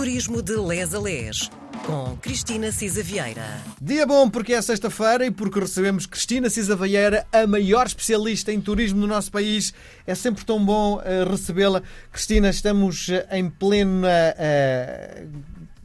Turismo de Les a Les, com Cristina Cisa Vieira. Dia bom porque é sexta-feira e porque recebemos Cristina Cisa Vieira, a maior especialista em turismo no nosso país. É sempre tão bom uh, recebê-la. Cristina, estamos uh, em plena uh,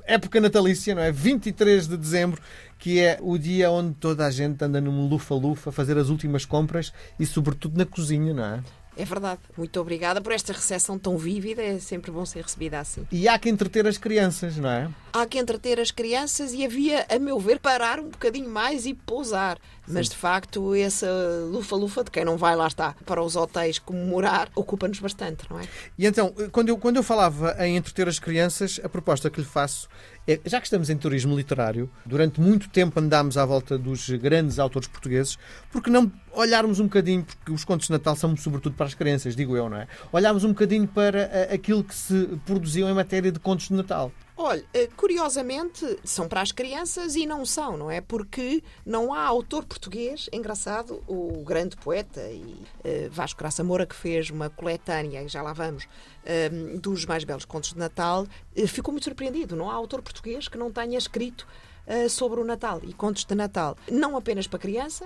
época natalícia, não é? 23 de dezembro, que é o dia onde toda a gente anda num lufa-lufa a fazer as últimas compras e, sobretudo, na cozinha, não é? É verdade. Muito obrigada por esta recepção tão vívida. É sempre bom ser recebida assim. E há que entreter as crianças, não é? Há que entreter as crianças e havia, a meu ver, parar um bocadinho mais e pousar. Mas, de facto, essa lufa-lufa de quem não vai, lá está, para os hotéis comemorar, ocupa-nos bastante, não é? E então, quando eu, quando eu falava em entreter as crianças, a proposta que lhe faço é, já que estamos em turismo literário, durante muito tempo andámos à volta dos grandes autores portugueses, porque não olharmos um bocadinho, porque os contos de Natal são sobretudo para as crianças, digo eu, não é? Olharmos um bocadinho para eh, aquilo que se produziu em matéria de contos de Natal. Olha, eh, curiosamente, são para as crianças e não são, não é? Porque não há autor português, engraçado, o grande poeta e uh, Vasco Graça Moura, que fez uma coletânea, e já lá vamos, uh, dos mais belos contos de Natal, uh, ficou muito surpreendido. Não há autor português que não tenha escrito uh, sobre o Natal e contos de Natal. Não apenas para criança,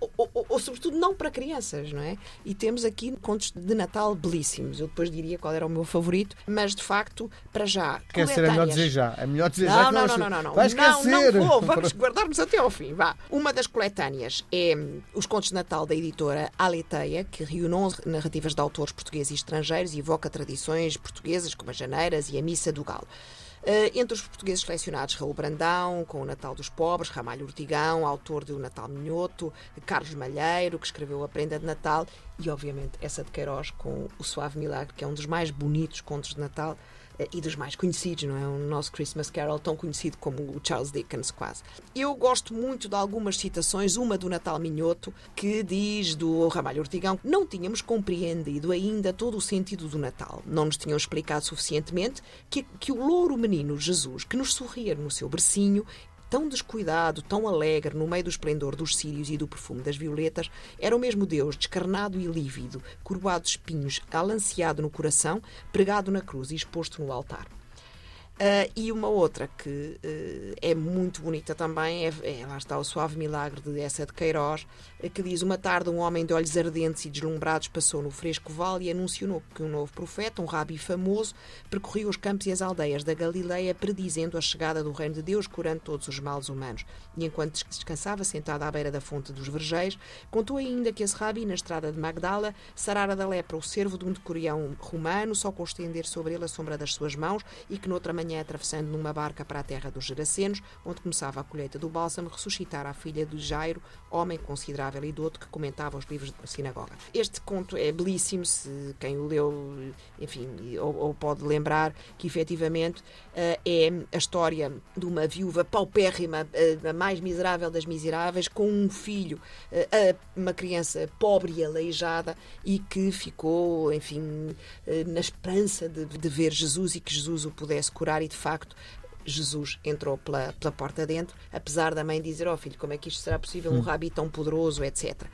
ou, ou, ou, sobretudo não para crianças, não é? E temos aqui contos de Natal belíssimos. Eu depois diria qual era o meu favorito, mas de facto, para já. Quer ser é melhor dizer já. É melhor dizer não, já. Não, não, não, não, não. Vai não, não vou. Vamos guardar-nos até ao fim. Vá. Uma das coletâneas é hum, os contos de Natal da editora Aleteia, que reúne narrativas de autores portugueses e estrangeiros e evoca tradições portuguesas como as Janeiras e a Missa do Galo. Uh, entre os portugueses selecionados, Raul Brandão, com o Natal dos Pobres, Ramalho Ortigão, autor do Natal Minhoto, Carlos Malheiro, que escreveu a Prenda de Natal, e obviamente essa de Queiroz com O Suave Milagre, que é um dos mais bonitos contos de Natal eh, e dos mais conhecidos, não é? O nosso Christmas Carol, tão conhecido como o Charles Dickens, quase. Eu gosto muito de algumas citações, uma do Natal Minhoto, que diz do Ramalho Ortigão não tínhamos compreendido ainda todo o sentido do Natal. Não nos tinham explicado suficientemente que, que o louro menino Jesus, que nos sorria no seu bercinho, tão descuidado, tão alegre, no meio do esplendor dos círios e do perfume das violetas, era o mesmo Deus, descarnado e lívido, curvado de espinhos, alanceado no coração, pregado na cruz e exposto no altar. Uh, e uma outra que uh, é muito bonita também, é, é, lá está o Suave Milagre de essa de Queiroz, que diz: Uma tarde, um homem de olhos ardentes e deslumbrados passou no fresco vale e anunciou que um novo profeta, um rabi famoso, percorria os campos e as aldeias da Galileia, predizendo a chegada do Reino de Deus, curando todos os males humanos. E enquanto descansava, sentado à beira da fonte dos vergéis, contou ainda que esse rabi, na estrada de Magdala, sarara da lepra o servo de um decurião romano, só com estender sobre ele a sombra das suas mãos, e que noutra manhã manhã, atravessando numa barca para a terra dos Geracenos, onde começava a colheita do bálsamo, ressuscitara a filha de Jairo, homem considerável e doto que comentava os livros da sinagoga. Este conto é belíssimo, se quem o leu, enfim, ou, ou pode lembrar que efetivamente uh, é a história de uma viúva paupérrima, uh, a mais miserável das miseráveis, com um filho, uh, uma criança pobre e aleijada e que ficou, enfim, na esperança de, de ver Jesus e que Jesus o pudesse curar e de facto Jesus entrou pela, pela porta dentro, apesar da mãe dizer: Ó oh, filho, como é que isto será possível? Um hum. rabi tão poderoso, etc.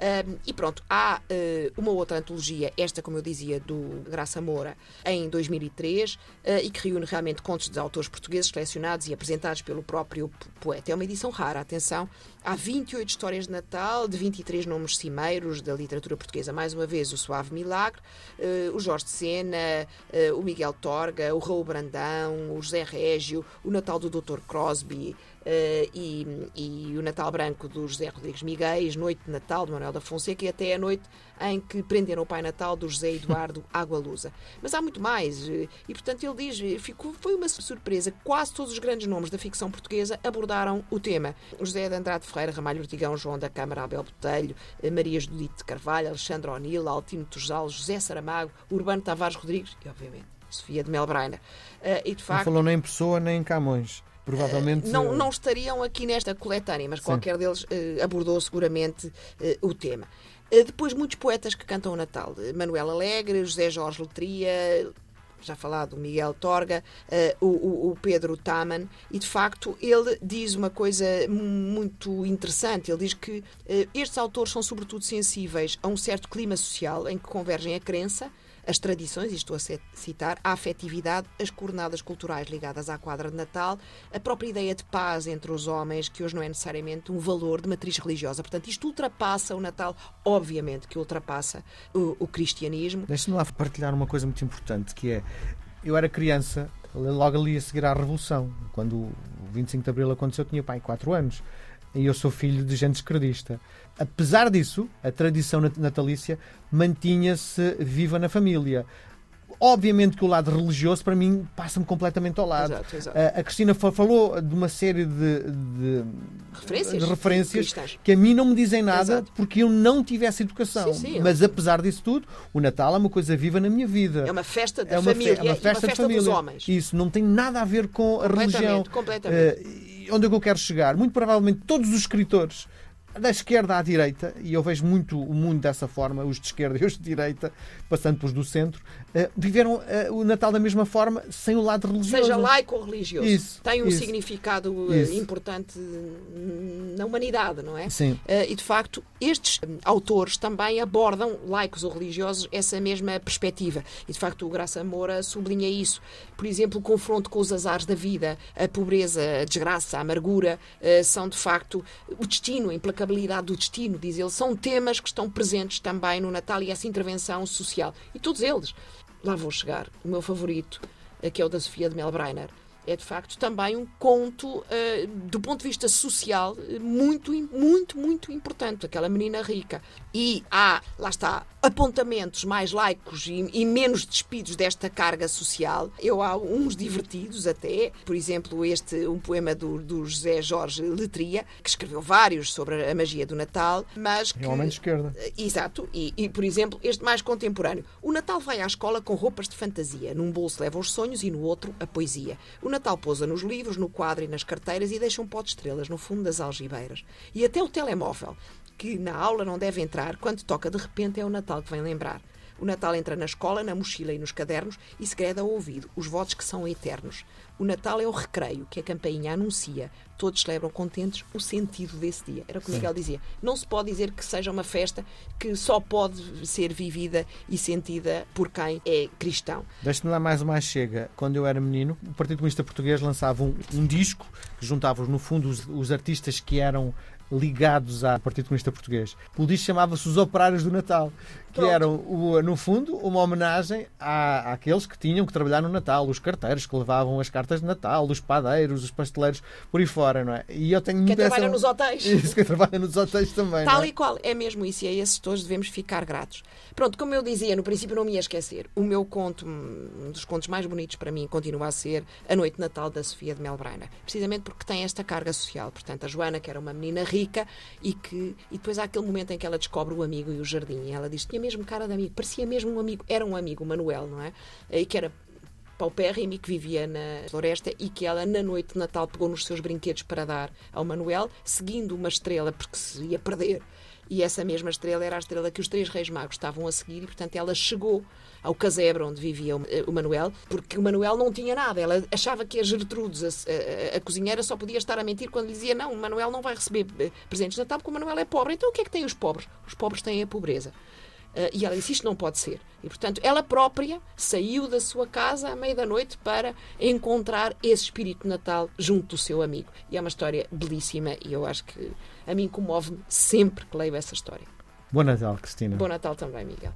Um, e pronto, há uh, uma outra antologia, esta, como eu dizia, do Graça Moura, em 2003, uh, eh, e que reúne realmente contos de autores portugueses selecionados e apresentados pelo próprio poeta. É uma edição rara, atenção. Há 28 histórias de Natal, de 23 nomes cimeiros da literatura portuguesa. Mais uma vez, o Suave Milagre, uh, o Jorge de Sena, o Miguel Torga, o Raul Brandão, o José Régio, o Natal do Dr. Crosby, Uh, e, e, o Natal Branco do José Rodrigues Miguel, Noite de Natal de Manuel da Fonseca e até a noite em que prenderam o Pai Natal do José Eduardo Água Lusa. Mas há muito mais eh, e, portanto, ele diz, eh, ficou, foi uma surpresa, quase todos os grandes nomes da ficção portuguesa abordaram o tema. José de Andrade Ferreira, Ramalho Ortigão, João da Câmara, Abel Botelho, Maria Judite de Carvalho, Alexandre O'Neill, Altino Tujal, José Saramago, Urbano Tavares Rodrigues e, obviamente, Sofia de Melbraina. Uh, e, de facto, Não falou nem em Pessoa nem em Camões provavelmente. Não, não estariam aqui nesta coletânea, mas Sim. qualquer deles abordou seguramente o tema. Depois, muitos poetas que cantam o Natal: Manuel Alegre, José Jorge Letria, já falado, Miguel Torga, uh, o, o, Pedro Taman, e de facto ele diz uma coisa muito interessante. Ele diz que uh, estes autores são sobretudo sensíveis a um certo clima social em que convergem a crença, as tradições, e estou a citar, a afetividade, as coordenadas culturais ligadas à quadra de Natal, a própria ideia de paz entre os homens, que hoje não é necessariamente um valor de matriz religiosa. Portanto, isto ultrapassa o Natal, obviamente que ultrapassa o, o cristianismo. Deixa-me lá partilhar uma coisa muito importante, que é, eu era criança, logo ali a seguir à Revolução, quando o 25 de Abril aconteceu, eu tinha pai 4 anos e eu sou filho de gente esquerdista. Apesar disso, a tradição natalícia mantinha-se viva na família. Obviamente que o lado religioso, para mim, passa-me completamente ao lado. Exato, exato. A Cristina falou de uma série de, de referências, de referências que a mim não me dizem nada Exato. porque eu não tivesse educação. Sim, sim, Mas apesar disso tudo, o Natal é uma coisa viva na minha vida. É uma festa da É uma, fe- família é uma festa, e uma festa de família. dos homens. Isso não tem nada a ver com a religião. Completamente, completamente. Onde é que eu quero chegar? Muito provavelmente todos os escritores da esquerda à direita, e eu vejo muito o mundo dessa forma, os de esquerda e os de direita, passando pelos do centro, eh, viveram eh, o Natal da mesma forma, sem o lado religioso. Seja laico ou religioso. Isso, tem um isso. significado eh, Isso. importante na humanidade, não é? Sim. E de facto, estes autores também abordam, laicos ou religiosos, essa mesma perspectiva. E de facto, o Graça Moura sublinha isso. Por exemplo, o confronto com os azares da vida, a pobreza, a desgraça, a amargura, são de facto o destino, a implacabilidade do destino, diz ele, são temas que estão presentes também no Natal e essa intervenção social. E todos eles. Lá vou chegar. O meu favorito, eh, que é o da Sofia de Melbreiner, é de facto também um conto, eh, do ponto de vista social, eh, muito, muito, muito importante. Aquela menina rica. E há, lá está, apontamentos mais laicos e, e menos despidos desta carga social. Eu há uns divertidos até, por exemplo, este, um poema do, do José Jorge Letria, que escreveu vários sobre a magia do Natal, mas que... É homem de esquerda. Exato, e, e, por exemplo, este mais contemporâneo. O Natal vai à escola com roupas de fantasia. Num bolso leva os sonhos e no outro a poesia. O Natal pousa nos livros, no quadro e nas carteiras e deixa um pó de estrelas no fundo das algibeiras. E até o telemóvel, que na aula não deve entrar, quando toca de repente é o Natal que vem lembrar. O Natal entra na escola, na mochila e nos cadernos e segreda ao ouvido os votos que são eternos. O Natal é o recreio que a campainha anuncia. Todos celebram contentes o sentido desse dia. Era o que o Miguel dizia. Não se pode dizer que seja uma festa que só pode ser vivida e sentida por quem é cristão. Deixe-me lá mais uma chega. Quando eu era menino, o Partido Comunista Português lançava um, um disco que juntava, no fundo, os, os artistas que eram ligados ao Partido Comunista Português. O disco chamava-se Os Operários do Natal, que Pronto. eram, o- no fundo, uma homenagem à, àqueles que tinham que trabalhar no Natal, os carteiros que levavam as cartas de Natal, os padeiros, os pasteleiros, por aí fora, não é? E eu tenho Quem trabalha essa- nos hotéis. Isso, quem trabalha nos hotéis também, Tal é? e qual, é mesmo isso, e a esses todos devemos ficar gratos. Pronto, como eu dizia, no princípio não me ia esquecer. O meu conto, um dos contos mais bonitos para mim, continua a ser A Noite de Natal da Sofia de Melbreiner. Precisamente porque tem esta carga social. Portanto, a Joana, que era uma menina rica, e que e depois há aquele momento em que ela descobre o amigo e o jardim. E ela diz: tinha mesmo cara de amigo, parecia mesmo um amigo, era um amigo, Manuel, não é? E que era paupérrimo e que vivia na floresta e que ela, na noite de Natal, pegou nos seus brinquedos para dar ao Manuel, seguindo uma estrela, porque se ia perder. E essa mesma estrela era a estrela que os três reis magos estavam a seguir e, portanto, ela chegou ao casebre onde vivia o, o Manuel, porque o Manuel não tinha nada. Ela achava que a Gertrudes, a, a- a cozinheira, só podia estar a mentir quando lhe dizia não, o Manuel não vai receber eh, presentes de Natal porque o Manuel é pobre. Então o que é que têm os pobres? Os pobres têm a pobreza. Uh, e ela disse: Isto não pode ser. E, portanto, ela própria saiu da sua casa à meia da noite para encontrar esse espírito Natal junto do seu amigo. E é uma história belíssima e eu acho que a mim comove-me sempre que leio essa história. Bom Natal, Cristina. Bom Natal também, Miguel.